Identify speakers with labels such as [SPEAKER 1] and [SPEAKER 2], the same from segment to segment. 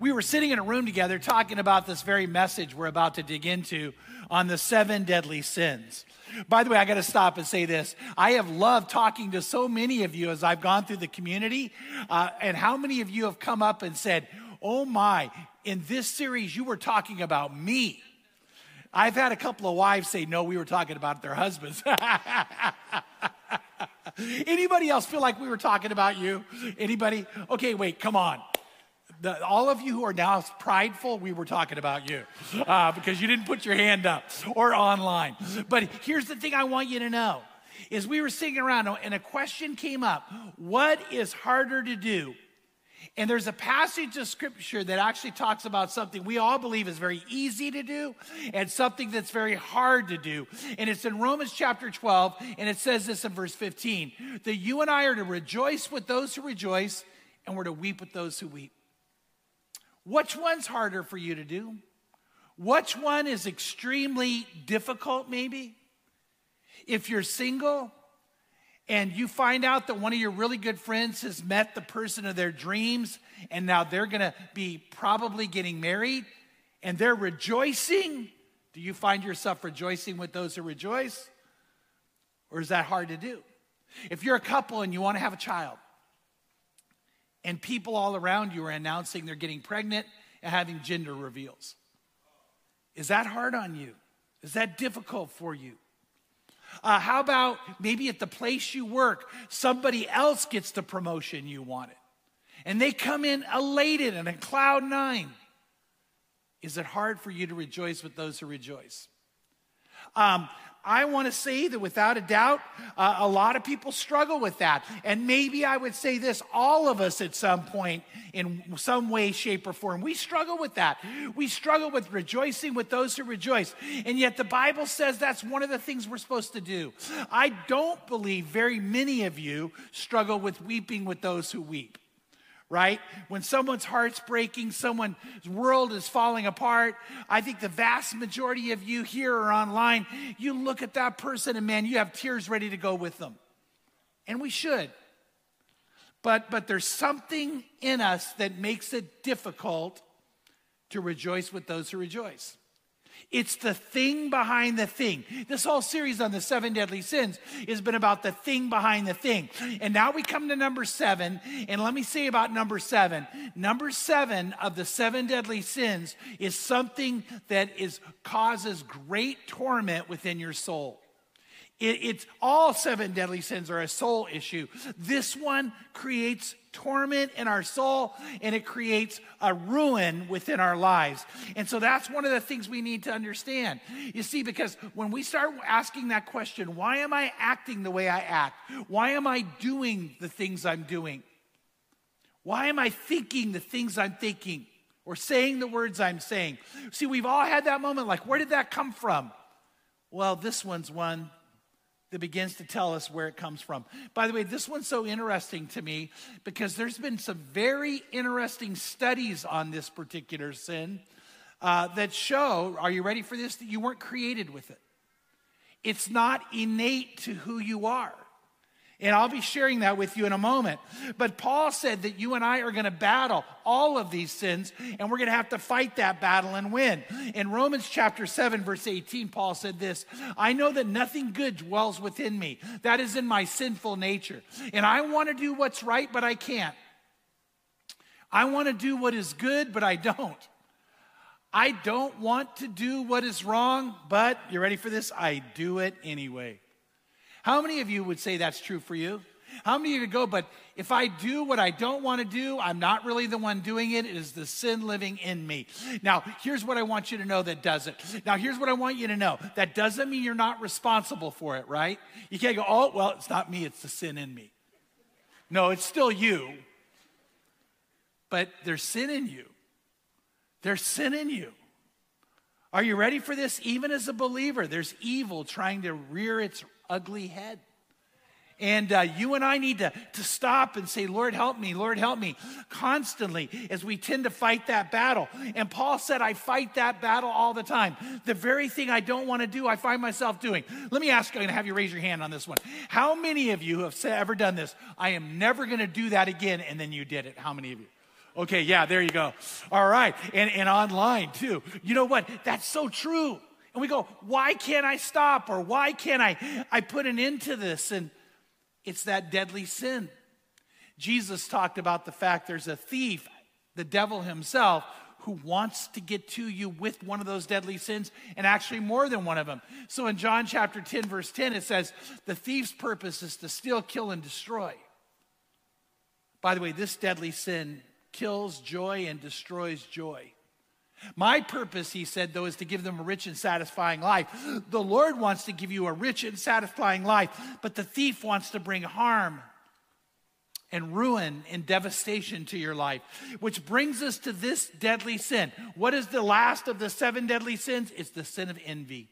[SPEAKER 1] we were sitting in a room together talking about this very message we're about to dig into on the seven deadly sins. By the way, I got to stop and say this. I have loved talking to so many of you as I've gone through the community, uh, and how many of you have come up and said, Oh my, in this series, you were talking about me. I've had a couple of wives say, No, we were talking about their husbands. Anybody else feel like we were talking about you? Anybody? Okay, wait, come on. The, all of you who are now prideful, we were talking about you uh, because you didn't put your hand up or online. But here's the thing I want you to know is we were sitting around and a question came up. What is harder to do? And there's a passage of scripture that actually talks about something we all believe is very easy to do and something that's very hard to do. And it's in Romans chapter 12, and it says this in verse 15 that you and I are to rejoice with those who rejoice, and we're to weep with those who weep. Which one's harder for you to do? Which one is extremely difficult, maybe? If you're single and you find out that one of your really good friends has met the person of their dreams and now they're gonna be probably getting married and they're rejoicing, do you find yourself rejoicing with those who rejoice? Or is that hard to do? If you're a couple and you wanna have a child, and people all around you are announcing they're getting pregnant and having gender reveals. Is that hard on you? Is that difficult for you? Uh, how about maybe at the place you work, somebody else gets the promotion you wanted and they come in elated and in cloud nine? Is it hard for you to rejoice with those who rejoice? Um, I want to say that without a doubt, uh, a lot of people struggle with that. And maybe I would say this all of us at some point, in some way, shape, or form, we struggle with that. We struggle with rejoicing with those who rejoice. And yet the Bible says that's one of the things we're supposed to do. I don't believe very many of you struggle with weeping with those who weep right? When someone's heart's breaking, someone's world is falling apart. I think the vast majority of you here or online, you look at that person and man, you have tears ready to go with them. And we should. But, but there's something in us that makes it difficult to rejoice with those who rejoice. It's the thing behind the thing. This whole series on the seven deadly sins has been about the thing behind the thing. And now we come to number seven. And let me say about number seven. Number seven of the seven deadly sins is something that is causes great torment within your soul. It, it's all seven deadly sins are a soul issue. This one creates torment in our soul and it creates a ruin within our lives. And so that's one of the things we need to understand. You see, because when we start asking that question, why am I acting the way I act? Why am I doing the things I'm doing? Why am I thinking the things I'm thinking or saying the words I'm saying? See, we've all had that moment like, where did that come from? Well, this one's one that begins to tell us where it comes from. By the way, this one's so interesting to me because there's been some very interesting studies on this particular sin uh, that show, are you ready for this? That you weren't created with it. It's not innate to who you are. And I'll be sharing that with you in a moment. But Paul said that you and I are going to battle all of these sins, and we're going to have to fight that battle and win. In Romans chapter 7, verse 18, Paul said this I know that nothing good dwells within me, that is in my sinful nature. And I want to do what's right, but I can't. I want to do what is good, but I don't. I don't want to do what is wrong, but you ready for this? I do it anyway. How many of you would say that's true for you? How many of you go, but if I do what I don't want to do, I'm not really the one doing it. It is the sin living in me. Now, here's what I want you to know that does it. Now, here's what I want you to know. That doesn't mean you're not responsible for it, right? You can't go, oh, well, it's not me, it's the sin in me. No, it's still you. But there's sin in you. There's sin in you. Are you ready for this? Even as a believer, there's evil trying to rear its ugly head. And uh, you and I need to, to stop and say, Lord, help me, Lord, help me, constantly as we tend to fight that battle. And Paul said, I fight that battle all the time. The very thing I don't want to do, I find myself doing. Let me ask, I'm going to have you raise your hand on this one. How many of you have ever done this? I am never going to do that again. And then you did it. How many of you? Okay, yeah, there you go. All right. And, and online too. You know what? That's so true. And we go, why can't I stop? Or why can't I, I put an end to this? And it's that deadly sin. Jesus talked about the fact there's a thief, the devil himself, who wants to get to you with one of those deadly sins, and actually more than one of them. So in John chapter 10, verse 10, it says, The thief's purpose is to steal, kill, and destroy. By the way, this deadly sin kills joy and destroys joy. My purpose, he said, though, is to give them a rich and satisfying life. The Lord wants to give you a rich and satisfying life, but the thief wants to bring harm and ruin and devastation to your life. Which brings us to this deadly sin. What is the last of the seven deadly sins? It's the sin of envy.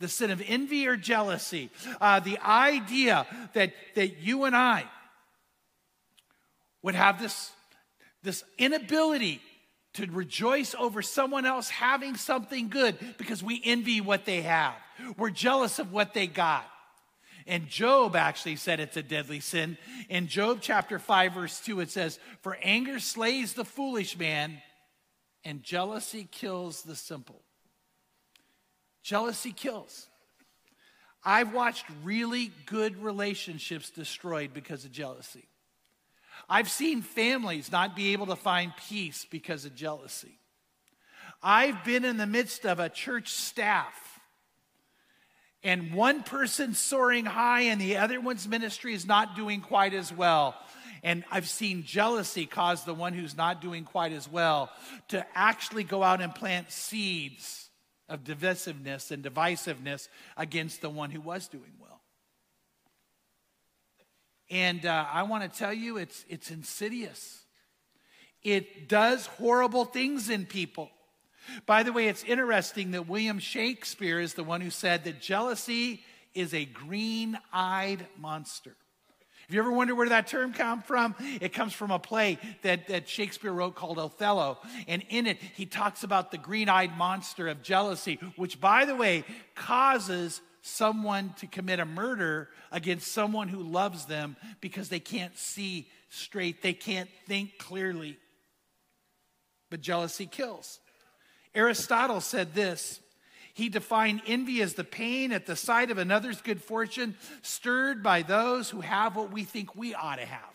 [SPEAKER 1] The sin of envy or jealousy. Uh, the idea that, that you and I would have this, this inability to rejoice over someone else having something good because we envy what they have. We're jealous of what they got. And Job actually said it's a deadly sin. In Job chapter 5, verse 2, it says, For anger slays the foolish man, and jealousy kills the simple. Jealousy kills. I've watched really good relationships destroyed because of jealousy. I've seen families not be able to find peace because of jealousy. I've been in the midst of a church staff, and one person soaring high, and the other one's ministry is not doing quite as well. And I've seen jealousy cause the one who's not doing quite as well to actually go out and plant seeds of divisiveness and divisiveness against the one who was doing well. And uh, I want to tell you, it's, it's insidious. It does horrible things in people. By the way, it's interesting that William Shakespeare is the one who said that jealousy is a green eyed monster. Have you ever wondered where that term come from, it comes from a play that, that Shakespeare wrote called Othello. And in it, he talks about the green eyed monster of jealousy, which, by the way, causes someone to commit a murder against someone who loves them because they can't see straight, they can't think clearly. But jealousy kills. Aristotle said this. He defined envy as the pain at the sight of another's good fortune, stirred by those who have what we think we ought to have.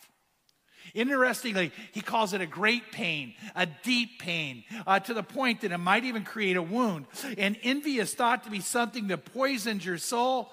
[SPEAKER 1] Interestingly, he calls it a great pain, a deep pain, uh, to the point that it might even create a wound. And envy is thought to be something that poisons your soul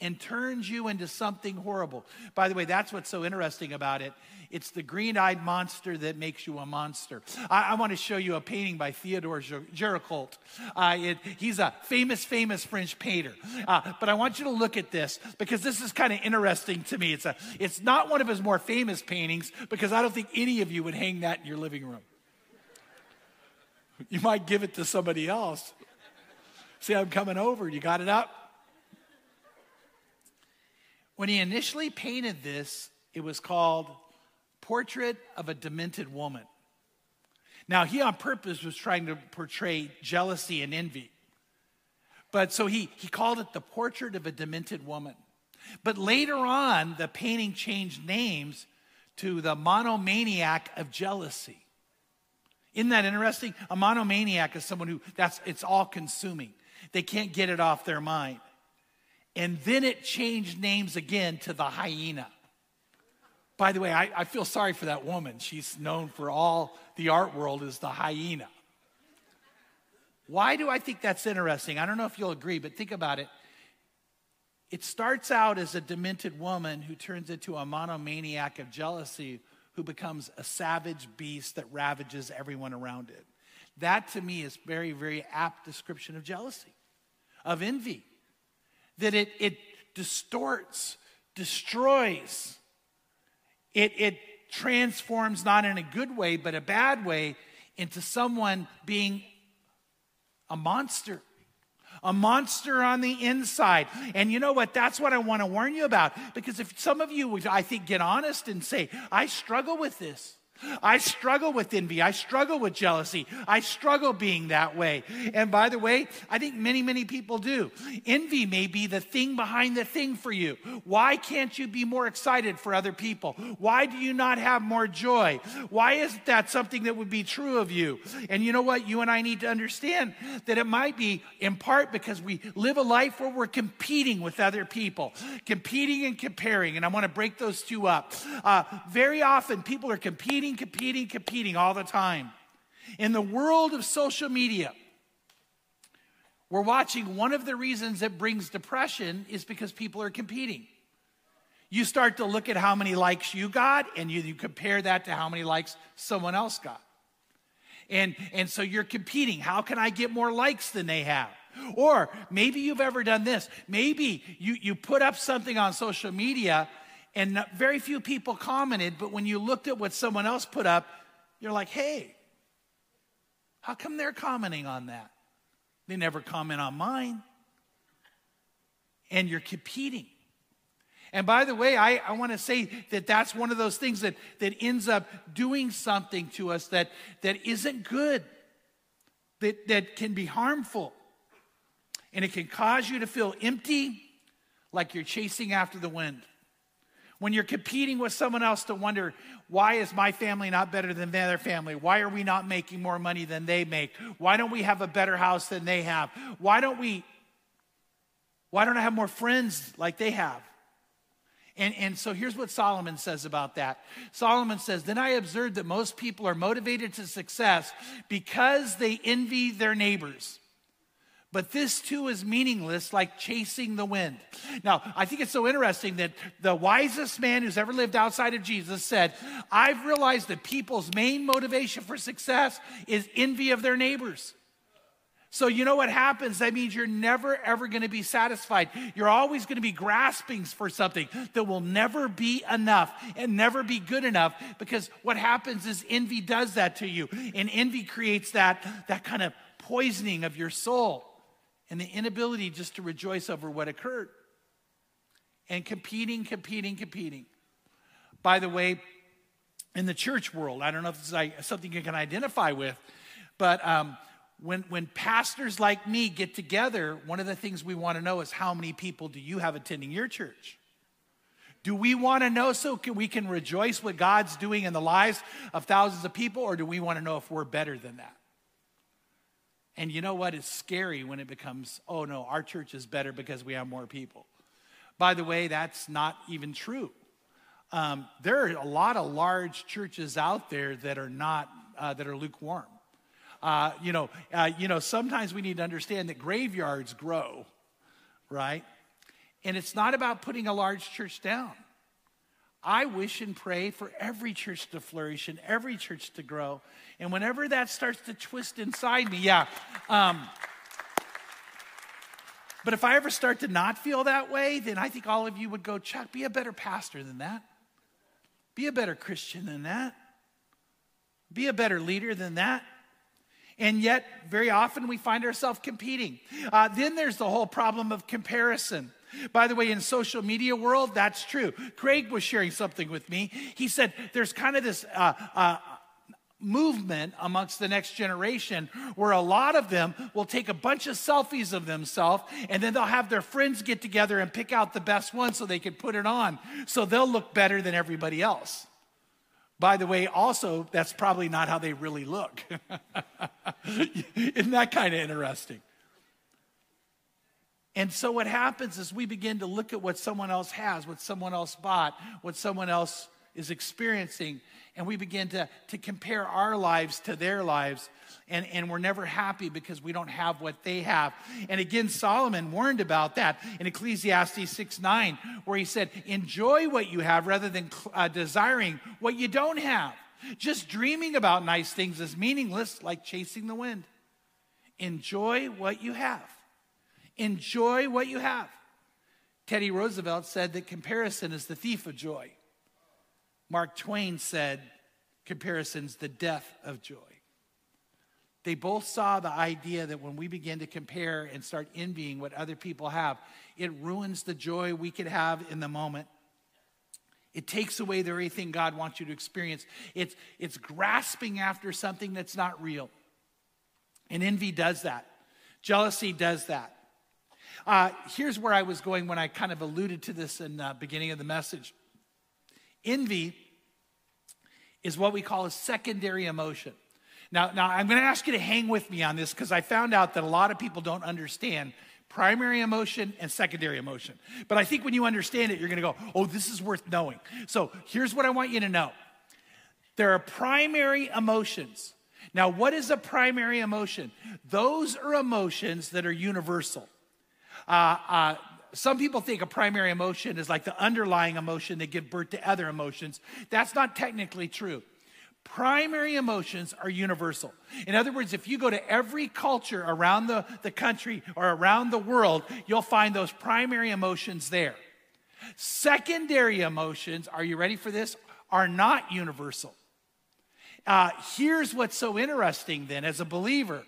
[SPEAKER 1] and turns you into something horrible. By the way, that's what's so interesting about it. It's the green eyed monster that makes you a monster. I, I want to show you a painting by Theodore Gericault. Uh, it, he's a famous, famous French painter. Uh, but I want you to look at this because this is kind of interesting to me. It's, a, it's not one of his more famous paintings because I don't think any of you would hang that in your living room. You might give it to somebody else. See, I'm coming over. You got it up? When he initially painted this, it was called Portrait of a Demented Woman. Now, he on purpose was trying to portray jealousy and envy. But so he, he called it the portrait of a demented woman. But later on, the painting changed names to the monomaniac of jealousy. Isn't that interesting? A monomaniac is someone who that's it's all consuming. They can't get it off their mind. And then it changed names again to the hyena. By the way, I, I feel sorry for that woman. She's known for all the art world as the hyena. Why do I think that's interesting? I don't know if you'll agree, but think about it. It starts out as a demented woman who turns into a monomaniac of jealousy who becomes a savage beast that ravages everyone around it. That to me is very, very apt description of jealousy, of envy that it, it distorts, destroys. It, it transforms, not in a good way, but a bad way, into someone being a monster. A monster on the inside. And you know what? That's what I want to warn you about. Because if some of you, I think, get honest and say, I struggle with this. I struggle with envy. I struggle with jealousy. I struggle being that way. And by the way, I think many, many people do. Envy may be the thing behind the thing for you. Why can't you be more excited for other people? Why do you not have more joy? Why isn't that something that would be true of you? And you know what? You and I need to understand that it might be in part because we live a life where we're competing with other people, competing and comparing. And I want to break those two up. Uh, very often, people are competing competing, competing, competing all the time. In the world of social media, we're watching one of the reasons it brings depression is because people are competing. You start to look at how many likes you got, and you, you compare that to how many likes someone else got. And, and so you're competing. How can I get more likes than they have? Or maybe you've ever done this. Maybe you, you put up something on social media and very few people commented, but when you looked at what someone else put up, you're like, hey, how come they're commenting on that? They never comment on mine. And you're competing. And by the way, I, I want to say that that's one of those things that, that ends up doing something to us that, that isn't good, that, that can be harmful. And it can cause you to feel empty, like you're chasing after the wind. When you're competing with someone else to wonder, why is my family not better than their family? Why are we not making more money than they make? Why don't we have a better house than they have? Why don't we, why don't I have more friends like they have? And, and so here's what Solomon says about that. Solomon says, Then I observed that most people are motivated to success because they envy their neighbors. But this too is meaningless, like chasing the wind. Now, I think it's so interesting that the wisest man who's ever lived outside of Jesus said, I've realized that people's main motivation for success is envy of their neighbors. So, you know what happens? That means you're never, ever going to be satisfied. You're always going to be grasping for something that will never be enough and never be good enough because what happens is envy does that to you. And envy creates that, that kind of poisoning of your soul and the inability just to rejoice over what occurred. And competing, competing, competing. By the way, in the church world, I don't know if this is something you can identify with, but um, when, when pastors like me get together, one of the things we want to know is how many people do you have attending your church? Do we want to know so can, we can rejoice what God's doing in the lives of thousands of people, or do we want to know if we're better than that? And you know what is scary when it becomes, oh no, our church is better because we have more people. By the way, that's not even true. Um, there are a lot of large churches out there that are not, uh, that are lukewarm. Uh, you know, uh, you know, sometimes we need to understand that graveyards grow, right? And it's not about putting a large church down. I wish and pray for every church to flourish and every church to grow. And whenever that starts to twist inside me, yeah. Um, but if I ever start to not feel that way, then I think all of you would go, Chuck, be a better pastor than that. Be a better Christian than that. Be a better leader than that. And yet, very often we find ourselves competing. Uh, then there's the whole problem of comparison. By the way, in social media world, that's true. Craig was sharing something with me. He said there's kind of this uh, uh, movement amongst the next generation where a lot of them will take a bunch of selfies of themselves and then they'll have their friends get together and pick out the best one so they can put it on so they'll look better than everybody else. By the way, also, that's probably not how they really look. Isn't that kind of interesting? And so, what happens is we begin to look at what someone else has, what someone else bought, what someone else is experiencing. And we begin to, to compare our lives to their lives. And, and we're never happy because we don't have what they have. And again, Solomon warned about that in Ecclesiastes 6 9, where he said, Enjoy what you have rather than uh, desiring what you don't have. Just dreaming about nice things is meaningless, like chasing the wind. Enjoy what you have. Enjoy what you have. Teddy Roosevelt said that comparison is the thief of joy. Mark Twain said, comparisons, the death of joy. They both saw the idea that when we begin to compare and start envying what other people have, it ruins the joy we could have in the moment. It takes away the very thing God wants you to experience. It's, it's grasping after something that's not real. And envy does that, jealousy does that. Uh, here's where I was going when I kind of alluded to this in the beginning of the message. Envy is what we call a secondary emotion. Now, now I'm going to ask you to hang with me on this because I found out that a lot of people don't understand primary emotion and secondary emotion. But I think when you understand it, you're going to go, oh, this is worth knowing. So here's what I want you to know there are primary emotions. Now, what is a primary emotion? Those are emotions that are universal. Uh, uh, some people think a primary emotion is like the underlying emotion that give birth to other emotions. That's not technically true. Primary emotions are universal. In other words, if you go to every culture around the, the country or around the world, you'll find those primary emotions there. Secondary emotions, are you ready for this? Are not universal. Uh, here's what's so interesting then as a believer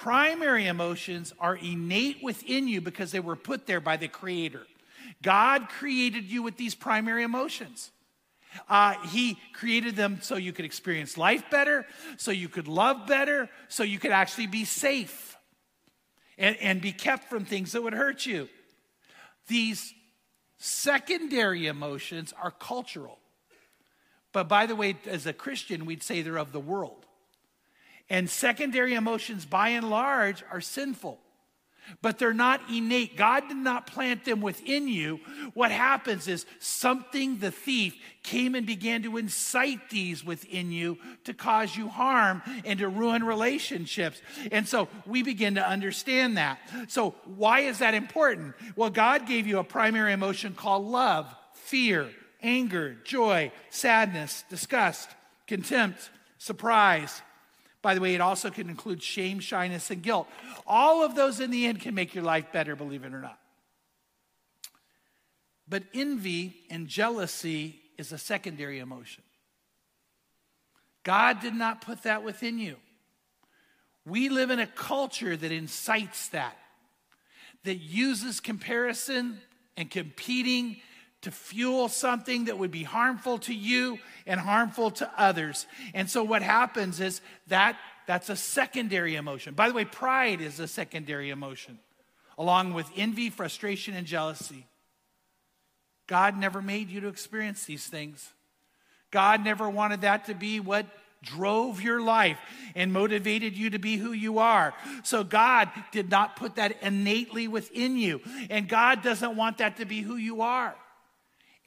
[SPEAKER 1] primary emotions are innate within you because they were put there by the Creator. God created you with these primary emotions. Uh, he created them so you could experience life better, so you could love better, so you could actually be safe and, and be kept from things that would hurt you. These secondary emotions are cultural. But by the way, as a Christian, we'd say they're of the world. And secondary emotions, by and large, are sinful, but they're not innate. God did not plant them within you. What happens is something, the thief, came and began to incite these within you to cause you harm and to ruin relationships. And so we begin to understand that. So, why is that important? Well, God gave you a primary emotion called love, fear, anger, joy, sadness, disgust, contempt, surprise by the way, it also can include shame, shyness, and guilt. All of those in the end can make your life better, believe it or not. But envy and jealousy is a secondary emotion. God did not put that within you. We live in a culture that incites that, that uses comparison and competing to fuel something that would be harmful to you and harmful to others. And so what happens is that that's a secondary emotion. By the way, pride is a secondary emotion, along with envy, frustration, and jealousy. God never made you to experience these things. God never wanted that to be what drove your life and motivated you to be who you are. So God did not put that innately within you, and God doesn't want that to be who you are.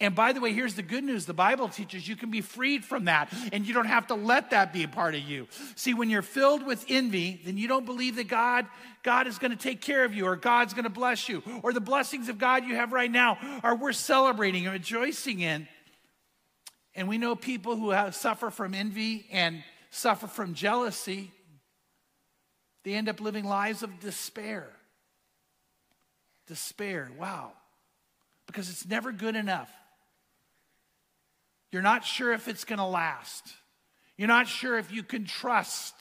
[SPEAKER 1] And by the way, here's the good news the Bible teaches you can be freed from that, and you don't have to let that be a part of you. See, when you're filled with envy, then you don't believe that God, God is going to take care of you, or God's going to bless you, or the blessings of God you have right now are worth celebrating and rejoicing in. And we know people who have, suffer from envy and suffer from jealousy, they end up living lives of despair. Despair, wow. Because it's never good enough. You're not sure if it's going to last. You're not sure if you can trust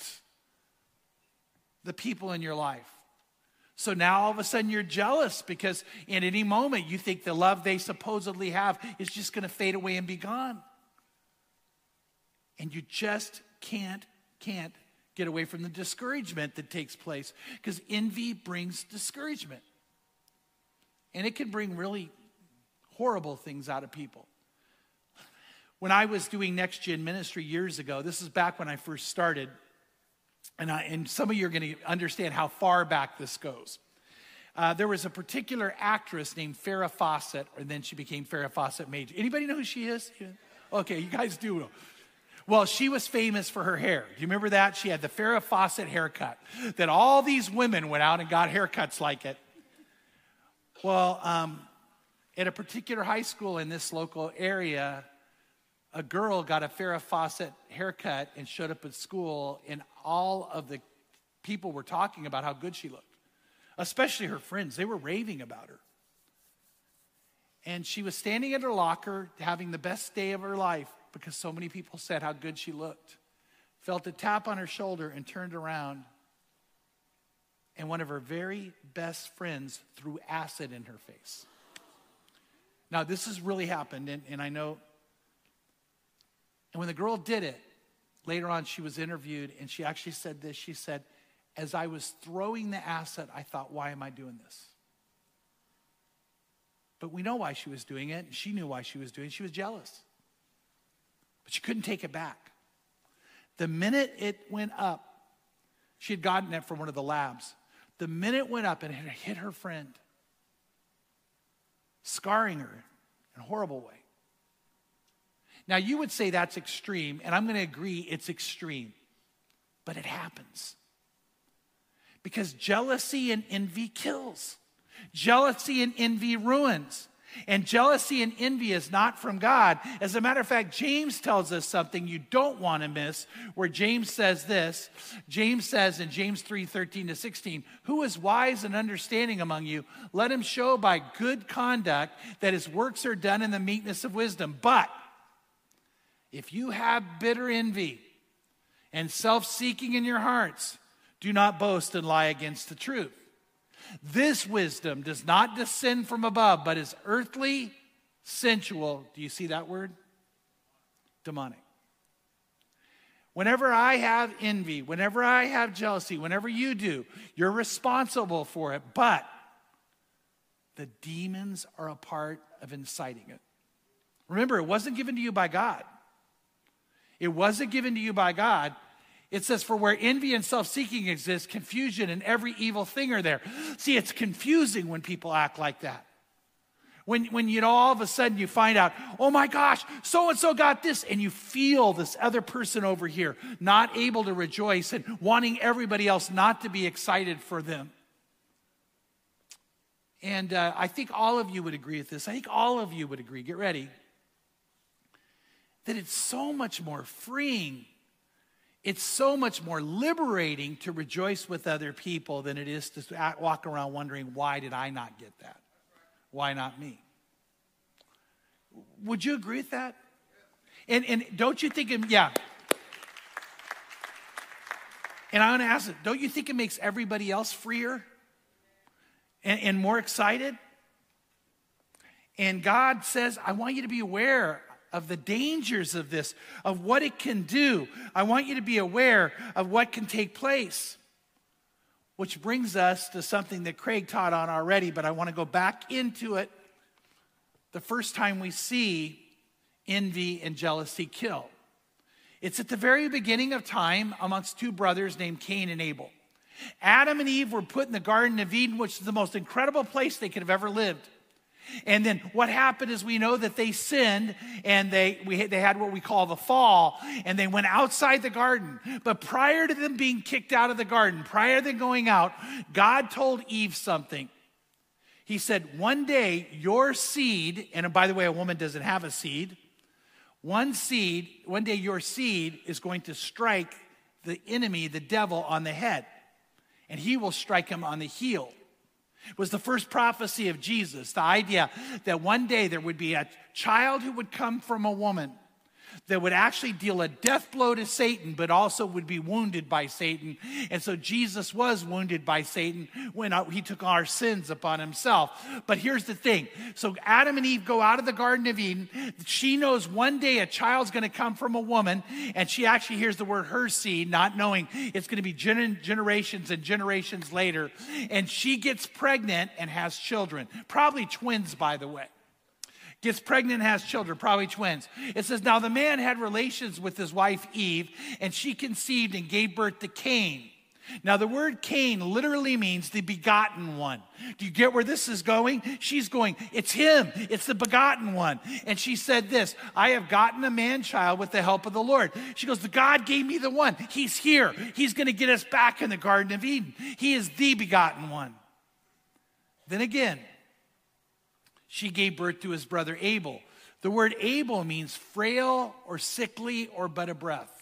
[SPEAKER 1] the people in your life. So now all of a sudden you're jealous because in any moment you think the love they supposedly have is just going to fade away and be gone. And you just can't, can't get away from the discouragement that takes place because envy brings discouragement. And it can bring really horrible things out of people. When I was doing Next Gen Ministry years ago, this is back when I first started, and, I, and some of you are going to understand how far back this goes. Uh, there was a particular actress named Farrah Fawcett, and then she became Farrah Fawcett Major. Anybody know who she is? Okay, you guys do know. Well, she was famous for her hair. Do you remember that? She had the Farrah Fawcett haircut, that all these women went out and got haircuts like it. Well, um, at a particular high school in this local area, a girl got a Farrah Fawcett haircut and showed up at school, and all of the people were talking about how good she looked, especially her friends. They were raving about her. And she was standing at her locker having the best day of her life because so many people said how good she looked. Felt a tap on her shoulder and turned around. And one of her very best friends threw acid in her face. Now, this has really happened, and, and I know and when the girl did it, later on she was interviewed and she actually said this. She said, As I was throwing the asset, I thought, why am I doing this? But we know why she was doing it. She knew why she was doing it. She was jealous. But she couldn't take it back. The minute it went up, she had gotten it from one of the labs. The minute it went up and it hit her friend, scarring her in a horrible way. Now, you would say that's extreme, and I'm going to agree it's extreme, but it happens. Because jealousy and envy kills, jealousy and envy ruins. And jealousy and envy is not from God. As a matter of fact, James tells us something you don't want to miss, where James says this. James says in James 3 13 to 16, Who is wise and understanding among you? Let him show by good conduct that his works are done in the meekness of wisdom. But if you have bitter envy and self seeking in your hearts, do not boast and lie against the truth. This wisdom does not descend from above, but is earthly, sensual. Do you see that word? Demonic. Whenever I have envy, whenever I have jealousy, whenever you do, you're responsible for it, but the demons are a part of inciting it. Remember, it wasn't given to you by God. It wasn't given to you by God. It says, For where envy and self seeking exist, confusion and every evil thing are there. See, it's confusing when people act like that. When, when you know, all of a sudden you find out, oh my gosh, so and so got this, and you feel this other person over here not able to rejoice and wanting everybody else not to be excited for them. And uh, I think all of you would agree with this. I think all of you would agree. Get ready that it's so much more freeing. It's so much more liberating to rejoice with other people than it is to walk around wondering, why did I not get that? Why not me? Would you agree with that? And, and don't you think, it, yeah. And I'm going to ask it, don't you think it makes everybody else freer and, and more excited? And God says, I want you to be aware of the dangers of this, of what it can do. I want you to be aware of what can take place. Which brings us to something that Craig taught on already, but I want to go back into it. The first time we see envy and jealousy kill, it's at the very beginning of time amongst two brothers named Cain and Abel. Adam and Eve were put in the Garden of Eden, which is the most incredible place they could have ever lived. And then what happened is we know that they sinned and they, we, they had what we call the fall and they went outside the garden. But prior to them being kicked out of the garden, prior to them going out, God told Eve something. He said, One day your seed, and by the way, a woman doesn't have a seed, one seed, one day your seed is going to strike the enemy, the devil, on the head, and he will strike him on the heel. It was the first prophecy of Jesus, the idea that one day there would be a child who would come from a woman that would actually deal a death blow to Satan, but also would be wounded by Satan. And so Jesus was wounded by Satan when uh, he took our sins upon himself. But here's the thing so Adam and Eve go out of the Garden of Eden. She knows one day a child's going to come from a woman, and she actually hears the word her seed, not knowing it's going to be generations and generations later. And she gets pregnant and has children, probably twins, by the way gets pregnant has children, probably twins. It says, Now the man had relations with his wife Eve, and she conceived and gave birth to Cain. Now, the word Cain literally means the begotten one. Do you get where this is going? She's going, It's him, it's the begotten one. And she said this I have gotten a man child with the help of the Lord. She goes, The God gave me the one. He's here. He's going to get us back in the Garden of Eden. He is the begotten one. Then again, she gave birth to his brother Abel. The word Abel means frail or sickly or but a breath.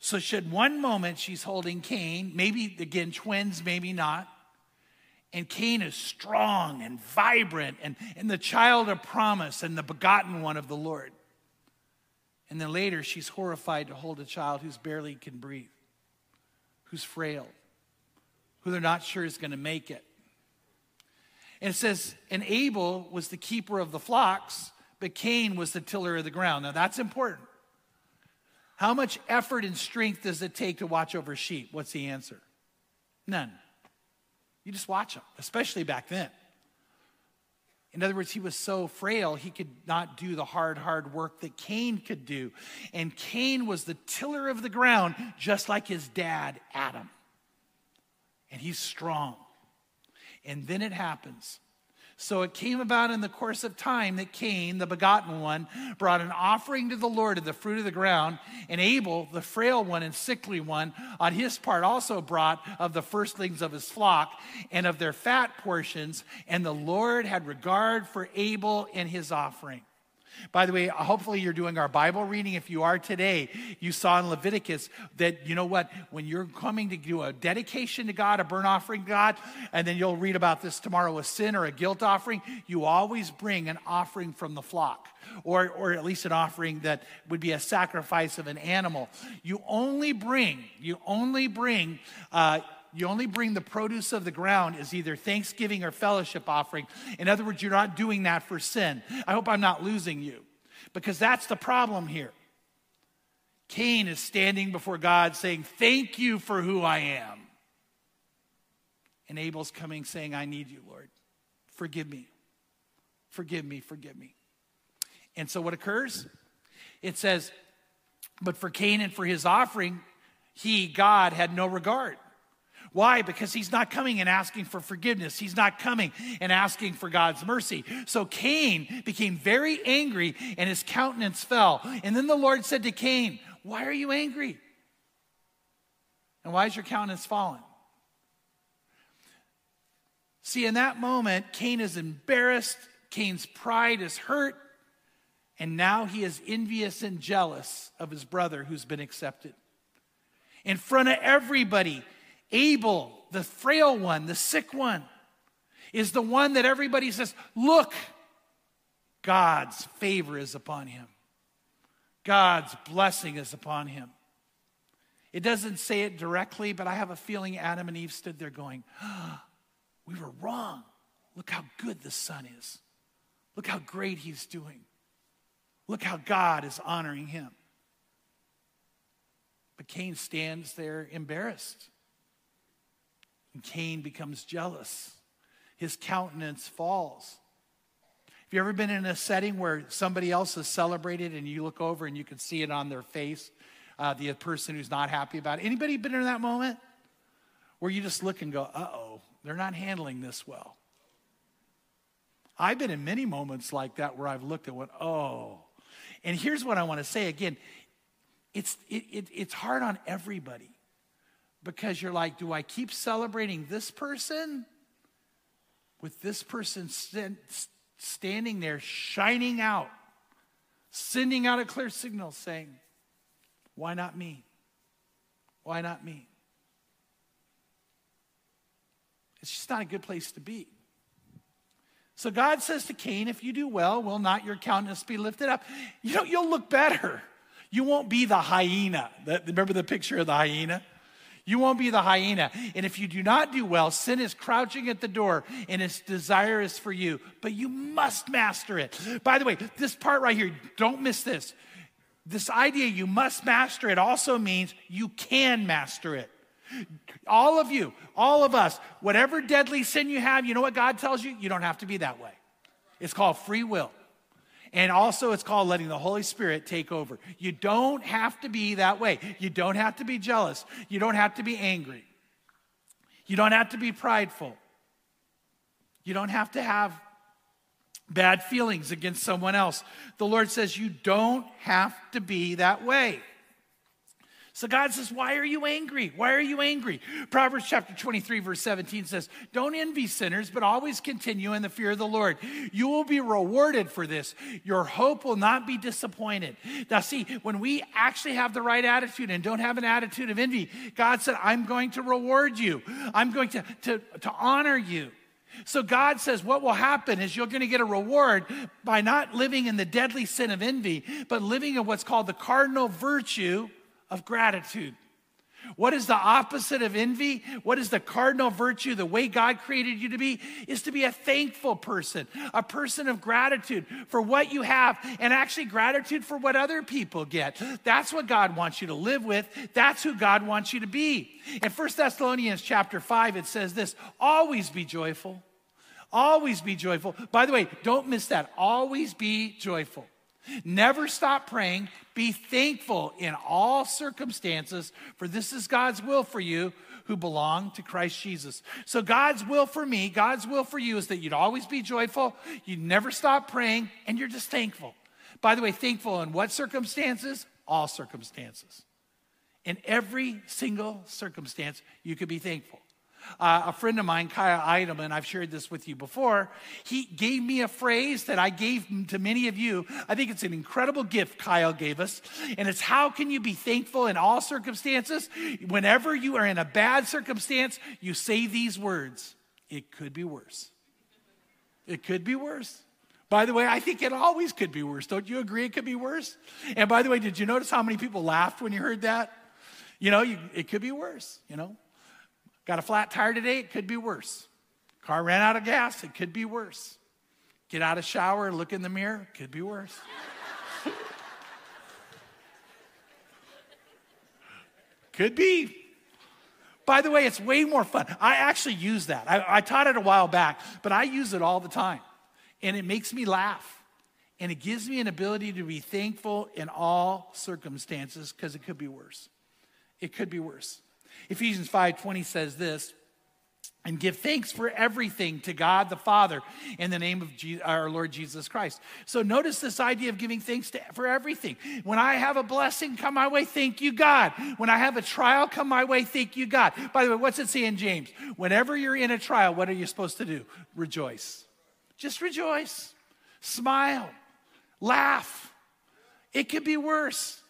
[SPEAKER 1] So, should one moment she's holding Cain, maybe again, twins, maybe not, and Cain is strong and vibrant and, and the child of promise and the begotten one of the Lord. And then later, she's horrified to hold a child who's barely can breathe, who's frail, who they're not sure is going to make it. And it says, and Abel was the keeper of the flocks, but Cain was the tiller of the ground. Now that's important. How much effort and strength does it take to watch over sheep? What's the answer? None. You just watch them, especially back then. In other words, he was so frail, he could not do the hard, hard work that Cain could do. And Cain was the tiller of the ground, just like his dad, Adam. And he's strong. And then it happens. So it came about in the course of time that Cain, the begotten one, brought an offering to the Lord of the fruit of the ground, and Abel, the frail one and sickly one, on his part also brought of the firstlings of his flock and of their fat portions, and the Lord had regard for Abel and his offering. By the way, hopefully you're doing our Bible reading. If you are today, you saw in Leviticus that, you know what, when you're coming to do a dedication to God, a burnt offering to God, and then you'll read about this tomorrow, a sin or a guilt offering, you always bring an offering from the flock, or, or at least an offering that would be a sacrifice of an animal. You only bring, you only bring, uh, you only bring the produce of the ground is either thanksgiving or fellowship offering. In other words, you're not doing that for sin. I hope I'm not losing you because that's the problem here. Cain is standing before God saying, Thank you for who I am. And Abel's coming saying, I need you, Lord. Forgive me. Forgive me. Forgive me. And so what occurs? It says, But for Cain and for his offering, he, God, had no regard. Why? Because he's not coming and asking for forgiveness. He's not coming and asking for God's mercy. So Cain became very angry and his countenance fell. And then the Lord said to Cain, Why are you angry? And why is your countenance fallen? See, in that moment, Cain is embarrassed. Cain's pride is hurt. And now he is envious and jealous of his brother who's been accepted. In front of everybody, Abel, the frail one, the sick one, is the one that everybody says, Look, God's favor is upon him. God's blessing is upon him. It doesn't say it directly, but I have a feeling Adam and Eve stood there going, ah, We were wrong. Look how good the son is. Look how great he's doing. Look how God is honoring him. But Cain stands there embarrassed. And Cain becomes jealous. His countenance falls. Have you ever been in a setting where somebody else is celebrated and you look over and you can see it on their face, uh, the person who's not happy about it? Anybody been in that moment where you just look and go, uh oh, they're not handling this well? I've been in many moments like that where I've looked and went, oh. And here's what I want to say again it's, it, it, it's hard on everybody because you're like, do I keep celebrating this person with this person st- standing there, shining out, sending out a clear signal saying, why not me? Why not me? It's just not a good place to be. So God says to Cain, if you do well, will not your countenance be lifted up? You know, you'll look better. You won't be the hyena. remember the picture of the hyena? You won't be the hyena. And if you do not do well, sin is crouching at the door and its desire is for you, but you must master it. By the way, this part right here, don't miss this. This idea you must master it also means you can master it. All of you, all of us, whatever deadly sin you have, you know what God tells you? You don't have to be that way. It's called free will. And also, it's called letting the Holy Spirit take over. You don't have to be that way. You don't have to be jealous. You don't have to be angry. You don't have to be prideful. You don't have to have bad feelings against someone else. The Lord says you don't have to be that way. So God says, Why are you angry? Why are you angry? Proverbs chapter 23, verse 17 says, Don't envy sinners, but always continue in the fear of the Lord. You will be rewarded for this. Your hope will not be disappointed. Now, see, when we actually have the right attitude and don't have an attitude of envy, God said, I'm going to reward you, I'm going to, to, to honor you. So God says, what will happen is you're going to get a reward by not living in the deadly sin of envy, but living in what's called the cardinal virtue of gratitude. What is the opposite of envy? What is the cardinal virtue, the way God created you to be? Is to be a thankful person, a person of gratitude for what you have, and actually gratitude for what other people get. That's what God wants you to live with. That's who God wants you to be. In 1 Thessalonians chapter 5, it says this always be joyful. Always be joyful. By the way, don't miss that. Always be joyful. Never stop praying. Be thankful in all circumstances, for this is God's will for you who belong to Christ Jesus. So, God's will for me, God's will for you is that you'd always be joyful, you'd never stop praying, and you're just thankful. By the way, thankful in what circumstances? All circumstances. In every single circumstance, you could be thankful. Uh, a friend of mine, Kyle and I've shared this with you before, he gave me a phrase that I gave to many of you. I think it's an incredible gift Kyle gave us. And it's how can you be thankful in all circumstances? Whenever you are in a bad circumstance, you say these words It could be worse. It could be worse. By the way, I think it always could be worse. Don't you agree it could be worse? And by the way, did you notice how many people laughed when you heard that? You know, you, it could be worse, you know? Got a flat tire today, it could be worse. Car ran out of gas, it could be worse. Get out of shower and look in the mirror, could be worse. could be. By the way, it's way more fun. I actually use that. I, I taught it a while back, but I use it all the time. And it makes me laugh. And it gives me an ability to be thankful in all circumstances because it could be worse. It could be worse. Ephesians 5:20 says this, and give thanks for everything to God the Father in the name of our Lord Jesus Christ. So notice this idea of giving thanks to, for everything. When I have a blessing come my way, thank you, God. When I have a trial come my way, thank you, God. By the way, what's it saying, James? Whenever you're in a trial, what are you supposed to do? Rejoice. Just rejoice. Smile. Laugh. It could be worse.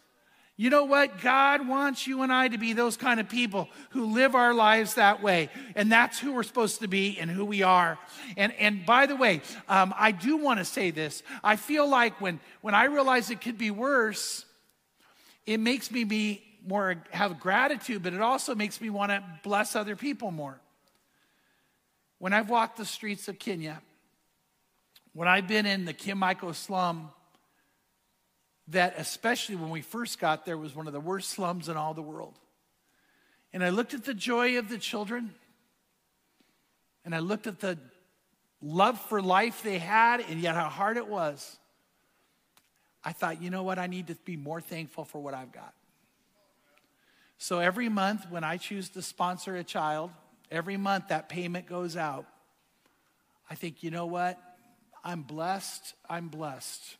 [SPEAKER 1] You know what? God wants you and I to be those kind of people who live our lives that way. And that's who we're supposed to be and who we are. And, and by the way, um, I do want to say this. I feel like when, when I realize it could be worse, it makes me be more have gratitude, but it also makes me want to bless other people more. When I've walked the streets of Kenya, when I've been in the Kiamaiko slum, that, especially when we first got there, was one of the worst slums in all the world. And I looked at the joy of the children, and I looked at the love for life they had, and yet how hard it was. I thought, you know what? I need to be more thankful for what I've got. So every month, when I choose to sponsor a child, every month that payment goes out. I think, you know what? I'm blessed. I'm blessed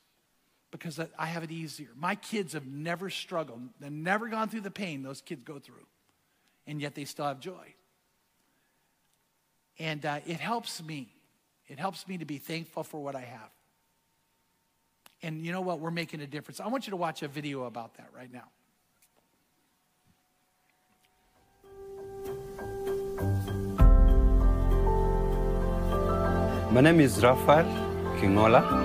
[SPEAKER 1] because I have it easier. My kids have never struggled, they've never gone through the pain those kids go through, and yet they still have joy. And uh, it helps me. It helps me to be thankful for what I have. And you know what? We're making a difference. I want you to watch a video about that right now.
[SPEAKER 2] My name is Rafael Kingola.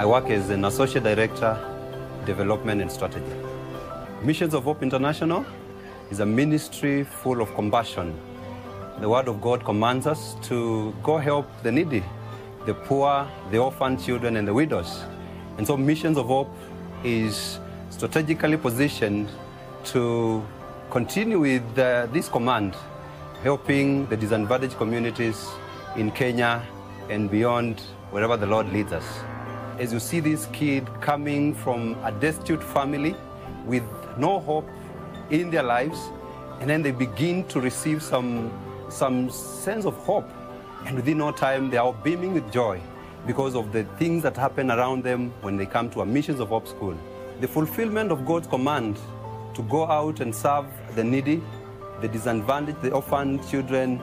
[SPEAKER 2] I work as an Associate Director, Development and Strategy. Missions of Hope International is a ministry full of compassion. The Word of God commands us to go help the needy, the poor, the orphan children, and the widows. And so Missions of Hope is strategically positioned to continue with uh, this command, helping the disadvantaged communities in Kenya and beyond, wherever the Lord leads us as you see this kid coming from a destitute family with no hope in their lives, and then they begin to receive some, some sense of hope. And within no time, they are beaming with joy because of the things that happen around them when they come to a Missions of Hope School. The fulfillment of God's command to go out and serve the needy, the disadvantaged, the orphaned children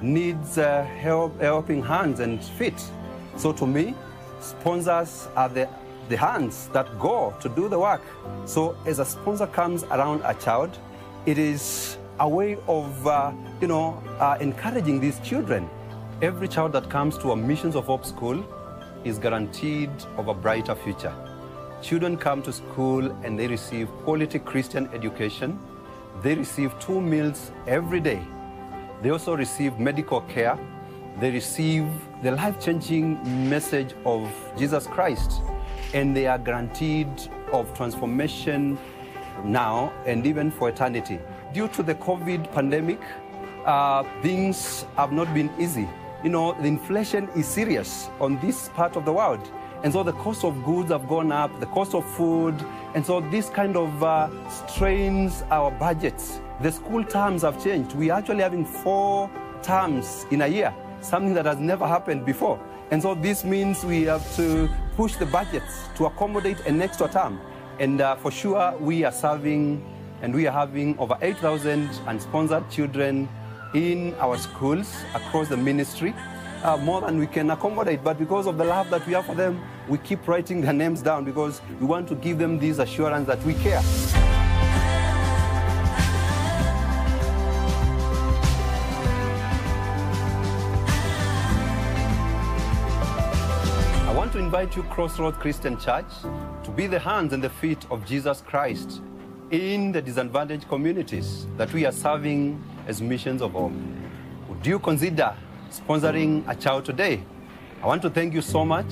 [SPEAKER 2] needs uh, help, helping hands and feet. So to me, sponsors are the, the hands that go to do the work. So as a sponsor comes around a child, it is a way of, uh, you know, uh, encouraging these children. Every child that comes to a Missions of Hope school is guaranteed of a brighter future. Children come to school and they receive quality Christian education. They receive two meals every day. They also receive medical care they receive the life changing message of Jesus Christ and they are guaranteed of transformation now and even for eternity. Due to the COVID pandemic, uh, things have not been easy. You know, the inflation is serious on this part of the world. And so the cost of goods have gone up, the cost of food. And so this kind of uh, strains our budgets. The school terms have changed. We're actually having four terms in a year something that has never happened before. And so this means we have to push the budgets to accommodate an extra term. And uh, for sure, we are serving and we are having over 8,000 unsponsored children in our schools across the ministry, uh, more than we can accommodate. But because of the love that we have for them, we keep writing their names down because we want to give them this assurance that we care. to invite you, Crossroads Christian Church, to be the hands and the feet of Jesus Christ in the disadvantaged communities that we are serving as missions of hope. Would you consider sponsoring a child today? I want to thank you so much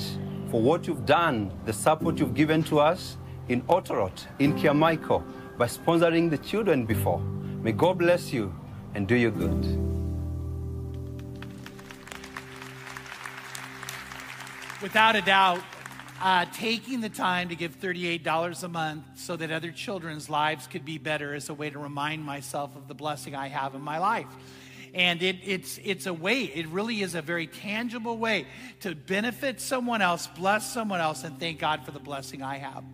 [SPEAKER 2] for what you've done, the support you've given to us in Otterot, in Kiamaiko, by sponsoring the children before. May God bless you and do you good.
[SPEAKER 1] without a doubt, uh, taking the time to give $38 a month so that other children's lives could be better is a way to remind myself of the blessing I have in my life. And it, it's, it's a way, it really is a very tangible way to benefit someone else, bless someone else, and thank God for the blessing I have.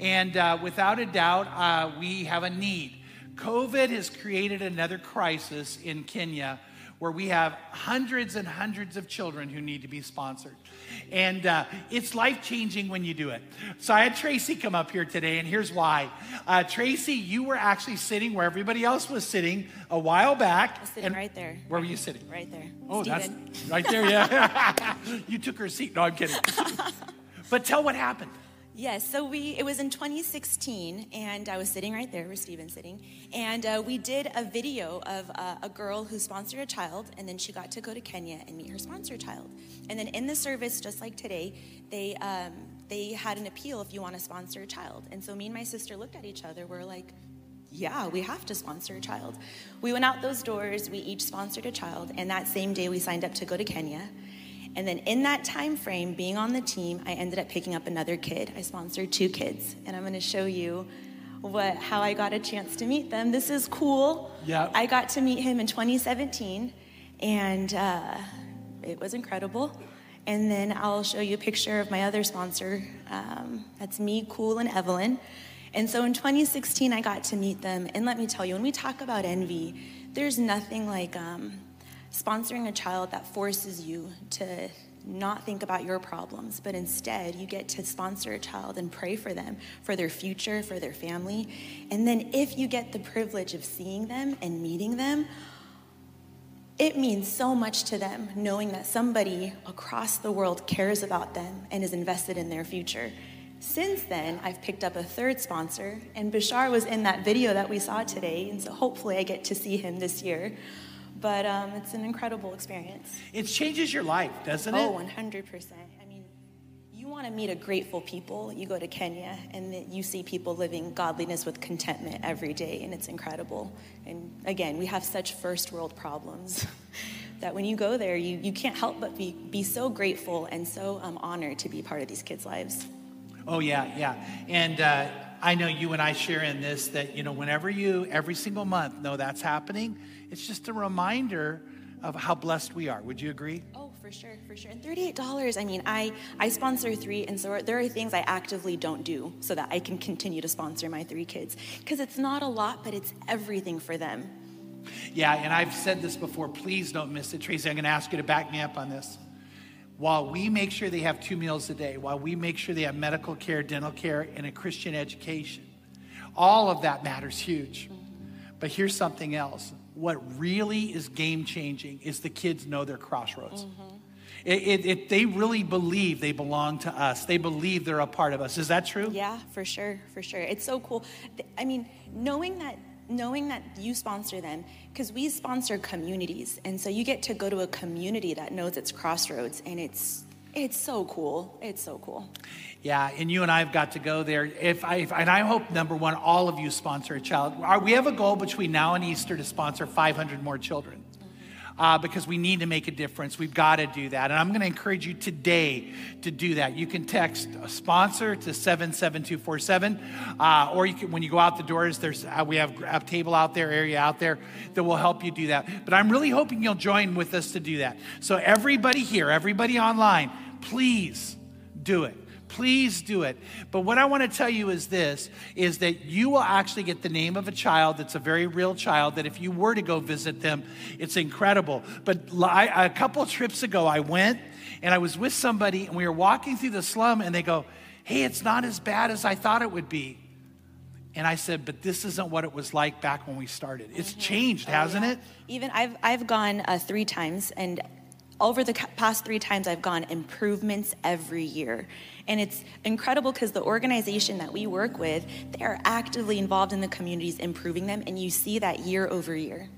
[SPEAKER 1] And uh, without a doubt, uh, we have a need. COVID has created another crisis in Kenya where we have hundreds and hundreds of children who need to be sponsored. And uh, it's life changing when you do it. So I had Tracy come up here today, and here's why. Uh, Tracy, you were actually sitting where everybody else was sitting a while back.
[SPEAKER 3] sitting right there.
[SPEAKER 1] Where were you sitting?
[SPEAKER 3] Right there.
[SPEAKER 1] Oh, Steven. that's right there, yeah. you took her seat. No, I'm kidding. but tell what happened.
[SPEAKER 3] Yes, so we it was in 2016, and I was sitting right there where Steven's sitting, and uh, we did a video of uh, a girl who sponsored a child, and then she got to go to Kenya and meet her sponsor child, and then in the service, just like today, they um, they had an appeal if you want to sponsor a child, and so me and my sister looked at each other, we're like. Yeah, we have to sponsor a child. We went out those doors, we each sponsored a child, and that same day we signed up to go to Kenya. And then in that time frame, being on the team, I ended up picking up another kid. I sponsored two kids, and I'm going to show you what how I got a chance to meet them. This is cool.
[SPEAKER 1] Yeah.
[SPEAKER 3] I got to meet him in 2017, and uh, it was incredible. And then I'll show you a picture of my other sponsor. Um, that's me, Cool, and Evelyn. And so in 2016, I got to meet them. And let me tell you, when we talk about envy, there's nothing like um, sponsoring a child that forces you to not think about your problems, but instead you get to sponsor a child and pray for them, for their future, for their family. And then if you get the privilege of seeing them and meeting them, it means so much to them knowing that somebody across the world cares about them and is invested in their future. Since then, I've picked up a third sponsor, and Bashar was in that video that we saw today, and so hopefully I get to see him this year but um, it's an incredible experience.
[SPEAKER 1] It changes your life, doesn't it?
[SPEAKER 3] Oh, 100%. I mean, you want to meet a grateful people. You go to Kenya and you see people living godliness with contentment every day, and it's incredible. And again, we have such first world problems. that when you go there, you, you can't help but be, be so grateful and so um, honored to be part of these kids' lives.
[SPEAKER 1] Oh, yeah, yeah. And uh, I know you and I share in this that, you know, whenever you, every single month, know that's happening, it's just a reminder of how blessed we are. Would you agree?
[SPEAKER 3] Oh, for sure, for sure. And $38, I mean, I, I sponsor three, and so there are things I actively don't do so that I can continue to sponsor my three kids. Because it's not
[SPEAKER 1] a
[SPEAKER 3] lot, but it's everything for them.
[SPEAKER 1] Yeah, and I've said this before. Please don't miss it. Tracy, I'm going to ask you to back me up on this while we make sure they have two meals a day, while we make sure they have medical care, dental care, and a Christian education, all of that matters huge. But here's something else what really is game changing is the kids know their crossroads. Mm-hmm. It, it, it, they really believe they belong to us. They believe they're a part of us. Is that true?
[SPEAKER 3] Yeah, for sure, for sure. It's so cool. I mean, knowing that knowing that you sponsor them, because we sponsor communities and so you get to go to a community that knows its crossroads and it's it's so cool it's so cool
[SPEAKER 1] yeah and you and i've got to go there if i if, and i hope number one all of you sponsor a child we have a goal between now and easter to sponsor 500 more children uh, because we need to make a difference. We've got to do that. And I'm going to encourage you today to do that. You can text a sponsor to 77247, uh, or you can, when you go out the doors, there's, uh, we have a table out there, area out there that will help you do that. But I'm really hoping you'll join with us to do that. So, everybody here, everybody online, please do it. Please do it. But what I want to tell you is this is that you will actually get the name of a child that's a very real child that if you were to go visit them, it's incredible. But I, a couple trips ago I went and I was with somebody and we were walking through the slum and they go, "Hey, it's not as bad as I thought it would be." And I said, but this isn't what it was like back when we started. It's mm-hmm. changed, oh, hasn't oh, yeah. it?
[SPEAKER 3] Even I've, I've gone uh, three times, and over the past three times I've gone, improvements every year. And it's incredible because the organization that we work with, they are actively involved in the communities, improving them, and you see that year over year.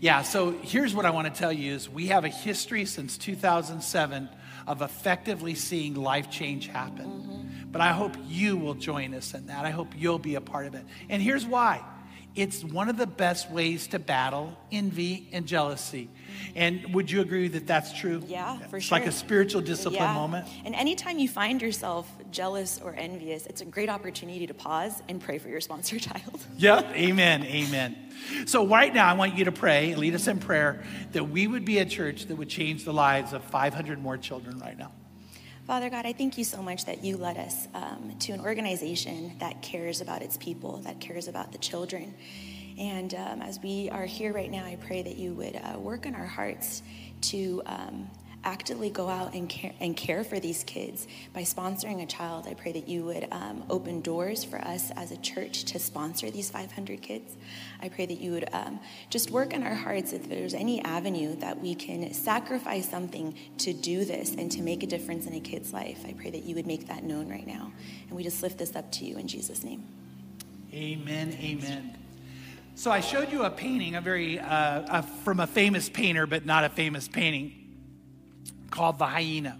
[SPEAKER 1] Yeah, so here's what I want to tell you is we have a history since 2007 of effectively seeing life change happen. Mm-hmm. But I hope you will join us in that. I hope you'll be a part of it. And here's why. It's one of the best ways to battle envy and jealousy. And would you agree that that's true?
[SPEAKER 3] Yeah, for it's
[SPEAKER 1] sure. It's like a spiritual discipline yeah. moment.
[SPEAKER 3] And anytime you find yourself jealous or envious, it's a great opportunity to pause and pray for your sponsor child.
[SPEAKER 1] yep, amen, amen. So, right now, I want you to pray, lead us in prayer, that we would be
[SPEAKER 3] a
[SPEAKER 1] church that would change the lives of 500 more children right now.
[SPEAKER 3] Father God, I thank you so much that you led us um, to an organization that cares about its people, that cares about the children. And um, as we are here right now, I pray that you would uh, work in our hearts to um, actively go out and care, and care for these kids by sponsoring a child. I pray that you would um, open doors for us as a church to sponsor these 500 kids. I pray that you would um, just work in our hearts if there's any avenue that we can sacrifice something to do this and to make a difference in a kid's life. I pray that you would make that known right now. And we just lift this up to you in Jesus' name.
[SPEAKER 1] Amen. Amen. So I showed you a painting, a very uh, a, from a famous painter, but not a famous painting called The Hyena.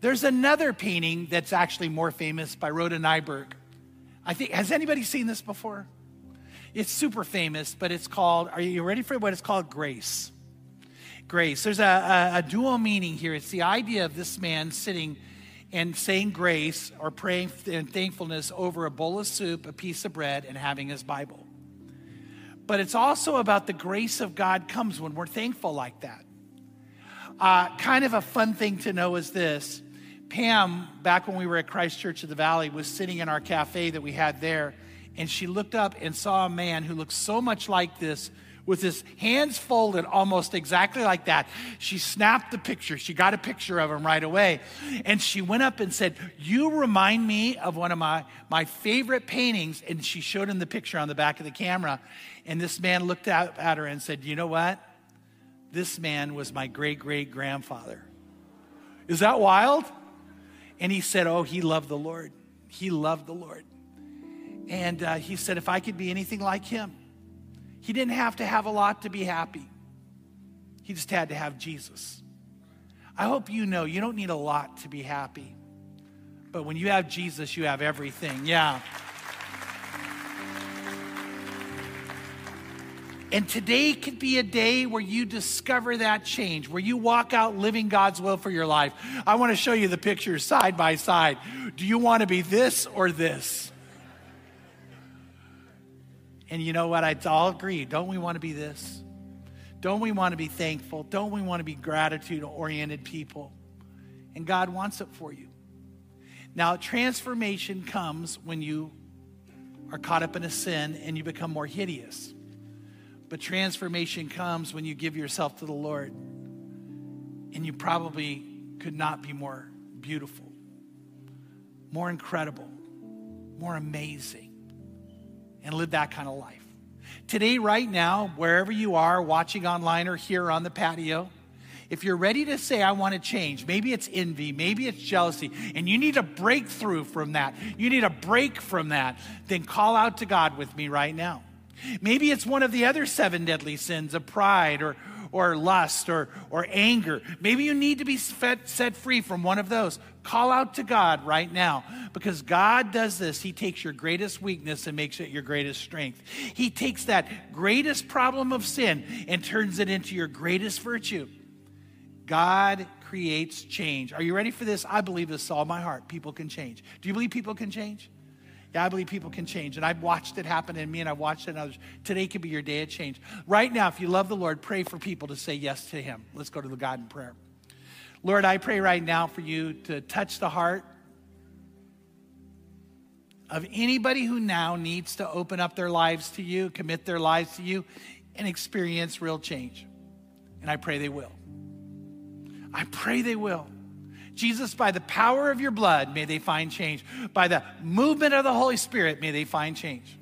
[SPEAKER 1] There's another painting that's actually more famous by Rhoda Nyberg. I think, has anybody seen this before? It's super famous, but it's called, are you ready for what it's called? Grace. Grace. There's a, a, a dual meaning here. It's the idea of this man sitting and saying grace or praying and thankfulness over a bowl of soup, a piece of bread, and having his Bible. But it's also about the grace of God comes when we're thankful like that. Uh, kind of a fun thing to know is this Pam, back when we were at Christ Church of the Valley, was sitting in our cafe that we had there, and she looked up and saw a man who looked so much like this with his hands folded almost exactly like that. She snapped the picture. She got a picture of him right away. And she went up and said, You remind me of one of my, my favorite paintings. And she showed him the picture on the back of the camera. And this man looked at, at her and said, You know what? This man was my great great grandfather. Is that wild? And he said, Oh, he loved the Lord. He loved the Lord. And uh, he said, If I could be anything like him, he didn't have to have a lot to be happy. He just had to have Jesus. I hope you know you don't need a lot to be happy. But when you have Jesus, you have everything. Yeah. And today could be a day where you discover that change, where you walk out living God's will for your life. I want to show you the pictures side by side. Do you want to be this or this? And you know what? I all agree. Don't we want to be this? Don't we want to be thankful? Don't we want to be gratitude oriented people? And God wants it for you. Now, transformation comes when you are caught up in a sin and you become more hideous. But transformation comes when you give yourself to the Lord. And you probably could not be more beautiful, more incredible, more amazing, and live that kind of life. Today, right now, wherever you are, watching online or here on the patio, if you're ready to say, I want to change, maybe it's envy, maybe it's jealousy, and you need a breakthrough from that, you need a break from that, then call out to God with me right now. Maybe it's one of the other seven deadly sins of pride or, or lust or, or anger. Maybe you need to be set free from one of those. Call out to God right now because God does this. He takes your greatest weakness and makes it your greatest strength. He takes that greatest problem of sin and turns it into your greatest virtue. God creates change. Are you ready for this? I believe this all my heart. People can change. Do you believe people can change? Yeah, I believe people can change. And I've watched it happen in me and I've watched it in others. Today could be your day of change. Right now, if you love the Lord, pray for people to say yes to Him. Let's go to the God in prayer. Lord, I pray right now for you to touch the heart of anybody who now needs to open up their lives to you, commit their lives to you, and experience real change. And I pray they will. I pray they will. Jesus, by the power of your blood, may they find change. By the movement of the Holy Spirit, may they find change.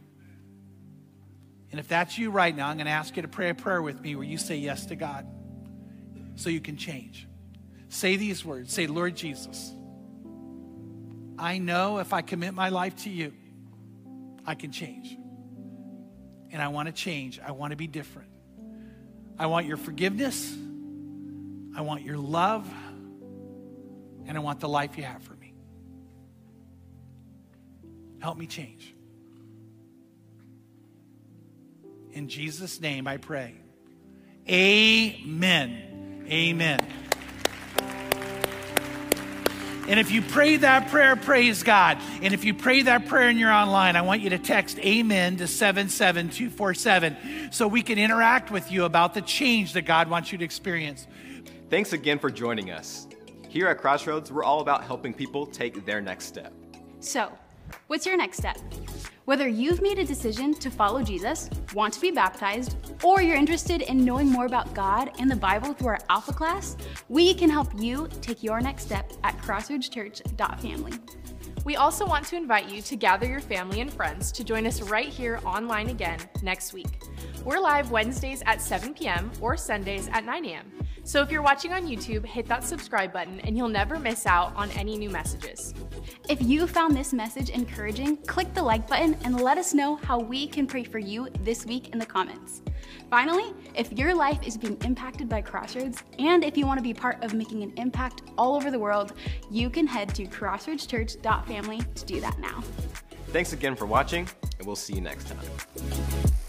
[SPEAKER 1] And if that's you right now, I'm going to ask you to pray a prayer with me where you say yes to God so you can change. Say these words Say, Lord Jesus, I know if I commit my life to you, I can change. And I want to change, I want to be different. I want your forgiveness, I want your love and I want the life you have for me. Help me change. In Jesus' name I pray. Amen. Amen. And if you pray that prayer, praise God. And if you pray that prayer and you're online, I want you to text amen to 77247 so we can interact with you about the change that God wants you to experience.
[SPEAKER 4] Thanks again for joining us. Here at Crossroads, we're all about helping people take their next step.
[SPEAKER 5] So, what's your next step? Whether you've made a decision to follow Jesus, want to be baptized, or you're interested in knowing more about God and the Bible through our Alpha class, we can help you take your next step at crossroadschurch.family.
[SPEAKER 6] We also want to invite you to gather your family and friends to join us right here online again next week. We're live Wednesdays at 7 p.m. or Sundays at 9 a.m. So if you're watching on YouTube, hit that subscribe button and you'll never miss out on any new messages.
[SPEAKER 7] If you found this message encouraging, click the like button and let us know how we can pray for you this week in the comments. Finally, if your life is being impacted by Crossroads and if you want to be part of making an impact all over the world, you can head to crossroadschurch.family family to do that now.
[SPEAKER 4] Thanks again for watching, and we'll see you next time.